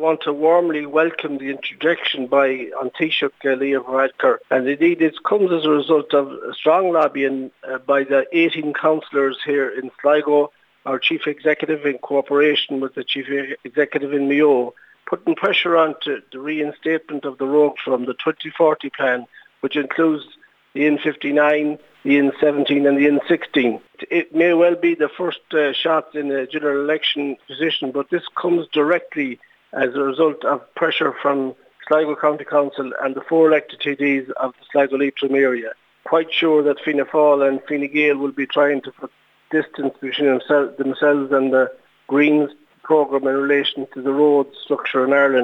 want to warmly welcome the introduction by An Taoiseach uh, Leo. And indeed, it comes as a result of a strong lobbying uh, by the 18 councillors here in Sligo, our Chief Executive in cooperation with the Chief Executive in Mayo, putting pressure on to the reinstatement of the road from the 2040 plan, which includes the N59, the N17 and the N16. It may well be the first uh, shot in a general election position, but this comes directly as a result of pressure from Sligo County Council and the four elected TDs of the Sligo Leitrim area. Quite sure that Fianna Fáil and Fine Gael will be trying to put distance between themselves and the Greens programme in relation to the road structure in Ireland.